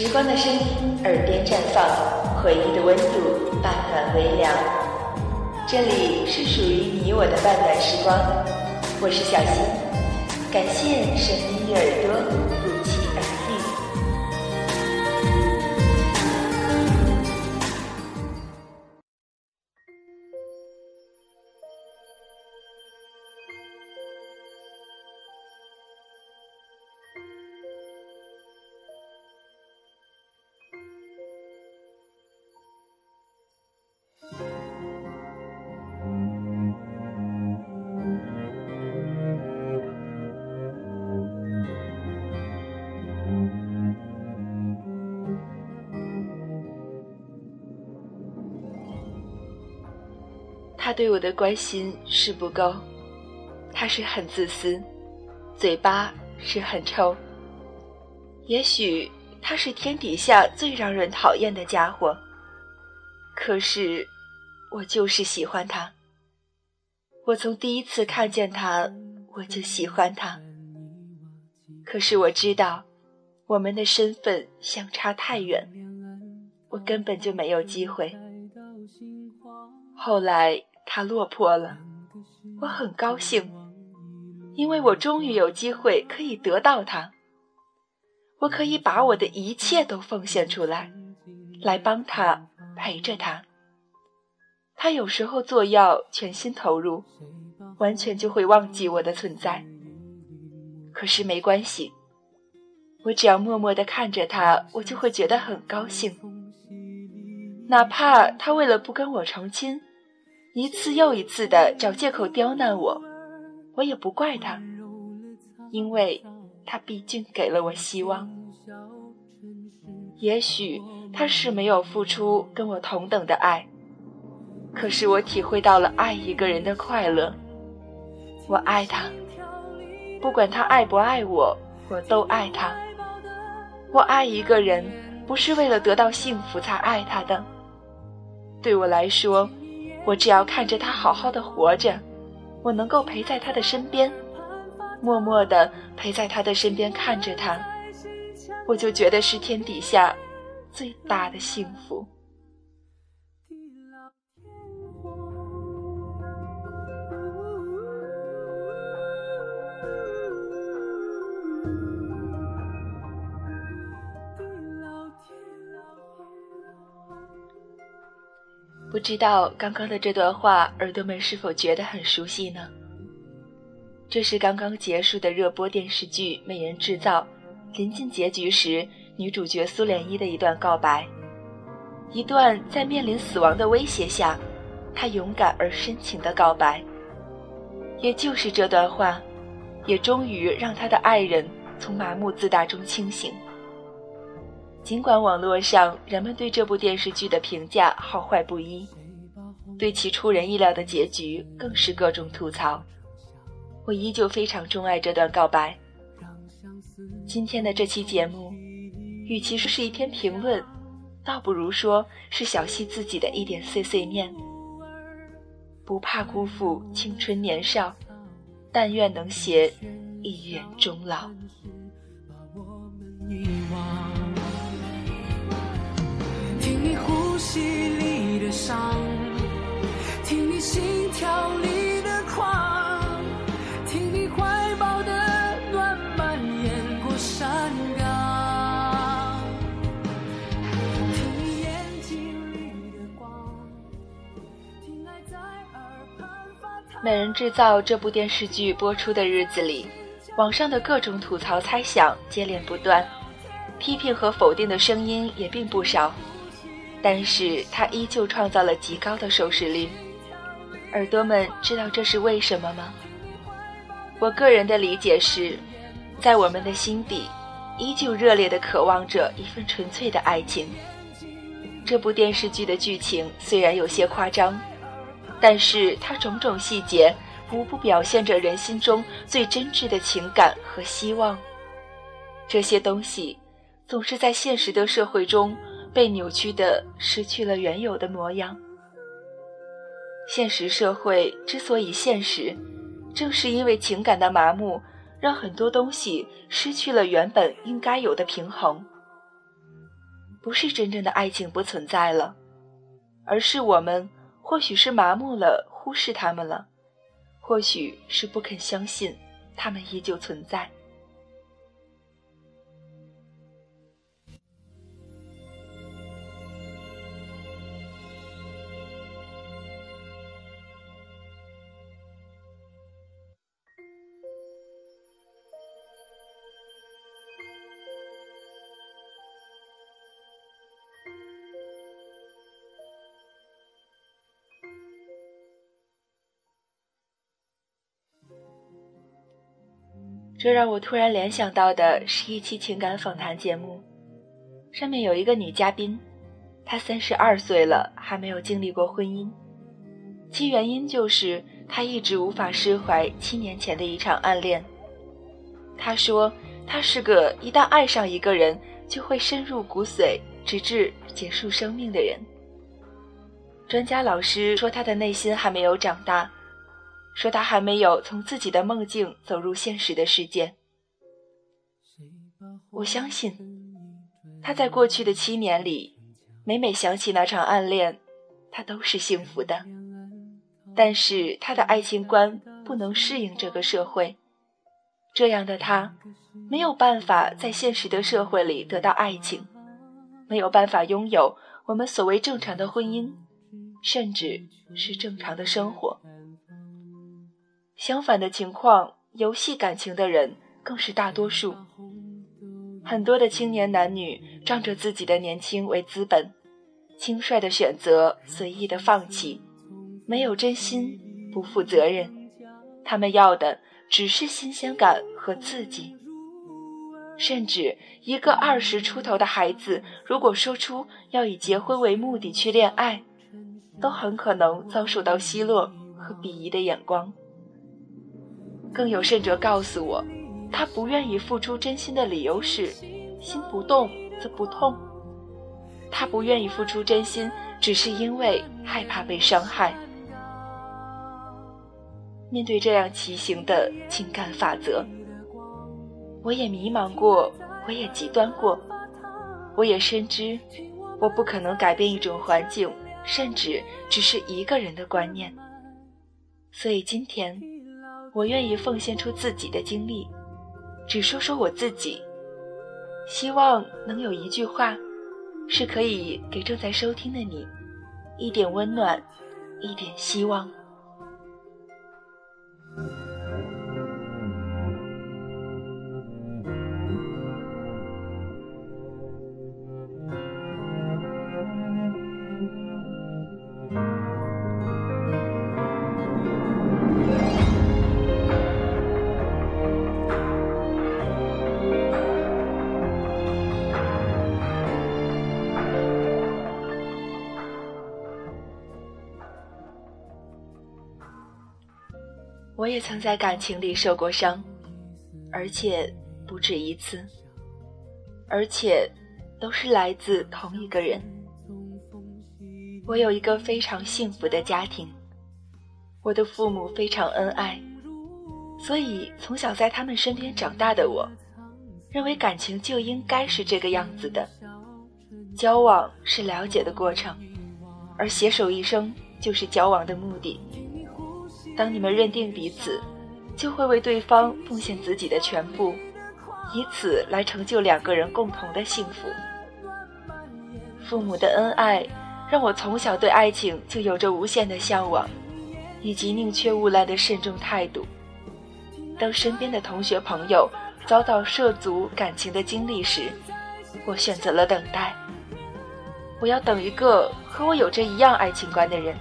时光的声音，耳边绽放；回忆的温度，半暖微凉。这里是属于你我的半暖时光，我是小新，感谢声音与耳朵。他对我的关心是不够，他是很自私，嘴巴是很臭。也许他是天底下最让人讨厌的家伙，可是我就是喜欢他。我从第一次看见他，我就喜欢他。可是我知道，我们的身份相差太远，我根本就没有机会。后来。他落魄了，我很高兴，因为我终于有机会可以得到他。我可以把我的一切都奉献出来，来帮他，陪着他。他有时候做药全心投入，完全就会忘记我的存在。可是没关系，我只要默默地看着他，我就会觉得很高兴。哪怕他为了不跟我成亲。一次又一次的找借口刁难我，我也不怪他，因为他毕竟给了我希望。也许他是没有付出跟我同等的爱，可是我体会到了爱一个人的快乐。我爱他，不管他爱不爱我，我都爱他。我爱一个人，不是为了得到幸福才爱他的。对我来说。我只要看着他好好的活着，我能够陪在他的身边，默默的陪在他的身边看着他，我就觉得是天底下最大的幸福。不知道刚刚的这段话，耳朵们是否觉得很熟悉呢？这是刚刚结束的热播电视剧《美人制造》，临近结局时，女主角苏莲依的一段告白，一段在面临死亡的威胁下，她勇敢而深情的告白。也就是这段话，也终于让她的爱人从麻木自大中清醒。尽管网络上人们对这部电视剧的评价好坏不一，对其出人意料的结局更是各种吐槽，我依旧非常钟爱这段告白。今天的这期节目，与其说是一篇评论，倒不如说是小溪自己的一点碎碎念。不怕辜负青春年少，但愿能携一人终老。美人制造这部电视剧播出的日子里，网上的各种吐槽猜想接连不断，批评和否定的声音也并不少。但是它依旧创造了极高的收视率，耳朵们知道这是为什么吗？我个人的理解是，在我们的心底，依旧热烈地渴望着一份纯粹的爱情。这部电视剧的剧情虽然有些夸张，但是它种种细节无不表现着人心中最真挚的情感和希望。这些东西总是在现实的社会中。被扭曲的失去了原有的模样。现实社会之所以现实，正是因为情感的麻木，让很多东西失去了原本应该有的平衡。不是真正的爱情不存在了，而是我们或许是麻木了，忽视他们了，或许是不肯相信他们依旧存在。这让我突然联想到的是一期情感访谈节目，上面有一个女嘉宾，她三十二岁了，还没有经历过婚姻，其原因就是她一直无法释怀七年前的一场暗恋。她说，她是个一旦爱上一个人就会深入骨髓，直至结束生命的人。专家老师说，她的内心还没有长大。说他还没有从自己的梦境走入现实的世界。我相信，他在过去的七年里，每每想起那场暗恋，他都是幸福的。但是他的爱情观不能适应这个社会，这样的他没有办法在现实的社会里得到爱情，没有办法拥有我们所谓正常的婚姻，甚至是正常的生活。相反的情况，游戏感情的人更是大多数。很多的青年男女仗着自己的年轻为资本，轻率的选择，随意的放弃，没有真心，不负责任。他们要的只是新鲜感和刺激。甚至一个二十出头的孩子，如果说出要以结婚为目的去恋爱，都很可能遭受到奚落和鄙夷的眼光。更有甚者告诉我，他不愿意付出真心的理由是，心不动则不痛。他不愿意付出真心，只是因为害怕被伤害。面对这样畸形的情感法则，我也迷茫过，我也极端过，我也深知，我不可能改变一种环境，甚至只是一个人的观念。所以今天。我愿意奉献出自己的经历，只说说我自己，希望能有一句话，是可以给正在收听的你一点温暖，一点希望。我也曾在感情里受过伤，而且不止一次，而且都是来自同一个人。我有一个非常幸福的家庭，我的父母非常恩爱，所以从小在他们身边长大的我，认为感情就应该是这个样子的：交往是了解的过程，而携手一生就是交往的目的。当你们认定彼此，就会为对方奉献自己的全部，以此来成就两个人共同的幸福。父母的恩爱，让我从小对爱情就有着无限的向往，以及宁缺毋滥的慎重态度。当身边的同学朋友遭到涉足感情的经历时，我选择了等待。我要等一个和我有着一样爱情观的人。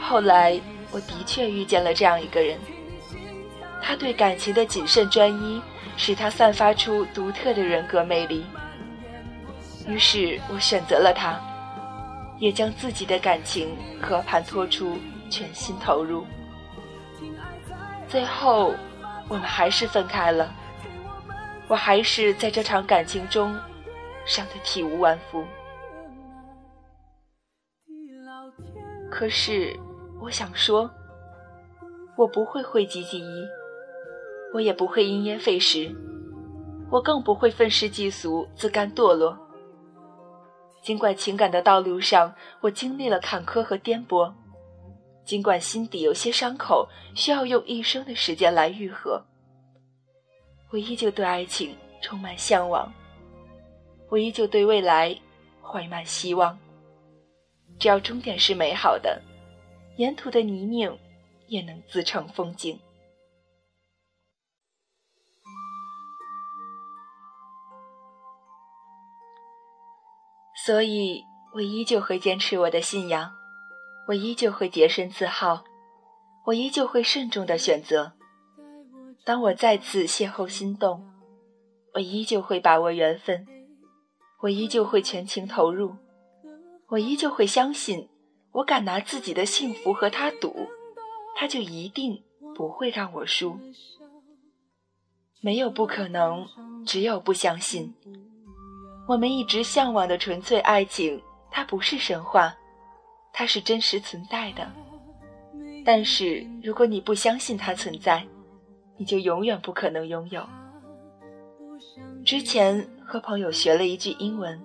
后来。我的确遇见了这样一个人，他对感情的谨慎专一，使他散发出独特的人格魅力。于是我选择了他，也将自己的感情和盘托出，全心投入。最后，我们还是分开了，我还是在这场感情中伤得体无完肤。可是。我想说，我不会讳疾忌医，我也不会因噎废食，我更不会愤世嫉俗、自甘堕落。尽管情感的道路上我经历了坎坷和颠簸，尽管心底有些伤口需要用一生的时间来愈合，我依旧对爱情充满向往，我依旧对未来怀满希望。只要终点是美好的，沿途的泥泞也能自成风景。所以，我依旧会坚持我的信仰，我依旧会洁身自好，我依旧会慎重的选择。当我再次邂逅心动，我依旧会把握缘分，我依旧会全情投入，我依旧会相信，我敢拿自己的幸福和他赌，他就一定不会让我输。没有不可能，只有不相信。我们一直向往的纯粹爱情，它不是神话，它是真实存在的。但是如果你不相信它存在，你就永远不可能拥有。之前和朋友学了一句英文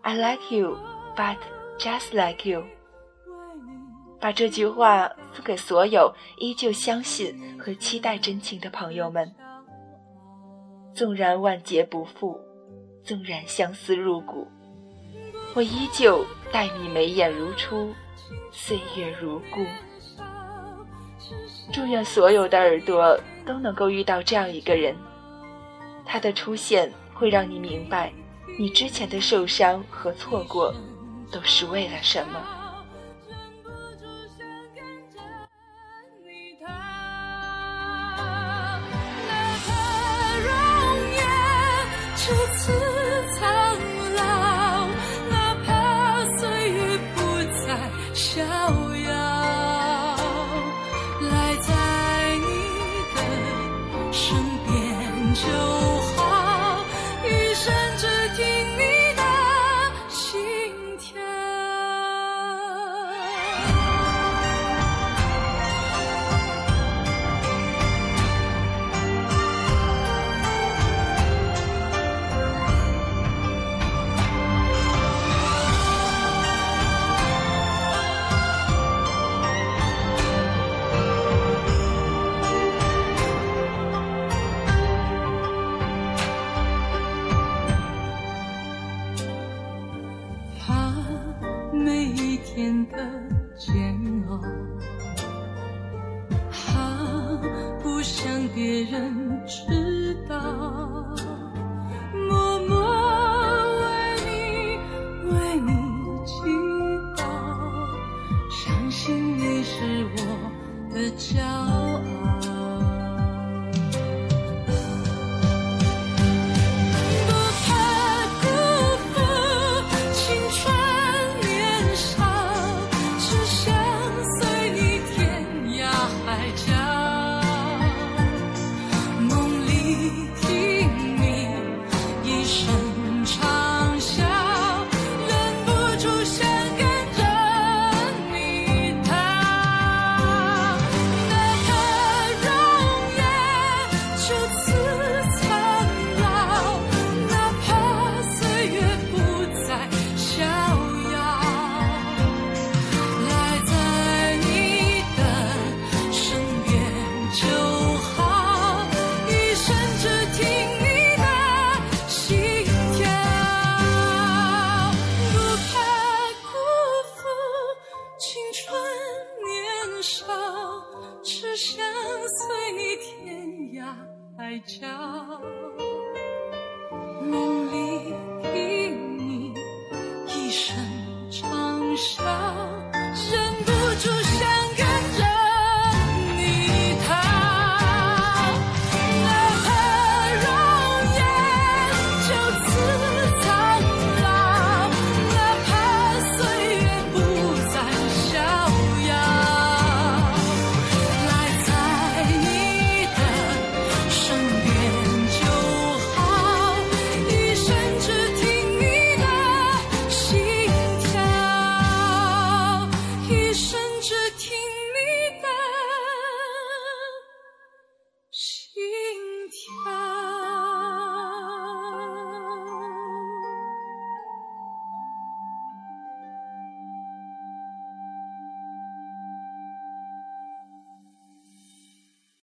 ：“I like you, but just like you。”把这句话送给所有依旧相信和期待真情的朋友们。纵然万劫不复。纵然相思入骨，我依旧待你眉眼如初，岁月如故。祝愿所有的耳朵都能够遇到这样一个人，他的出现会让你明白，你之前的受伤和错过，都是为了什么。的煎熬。他不像别人只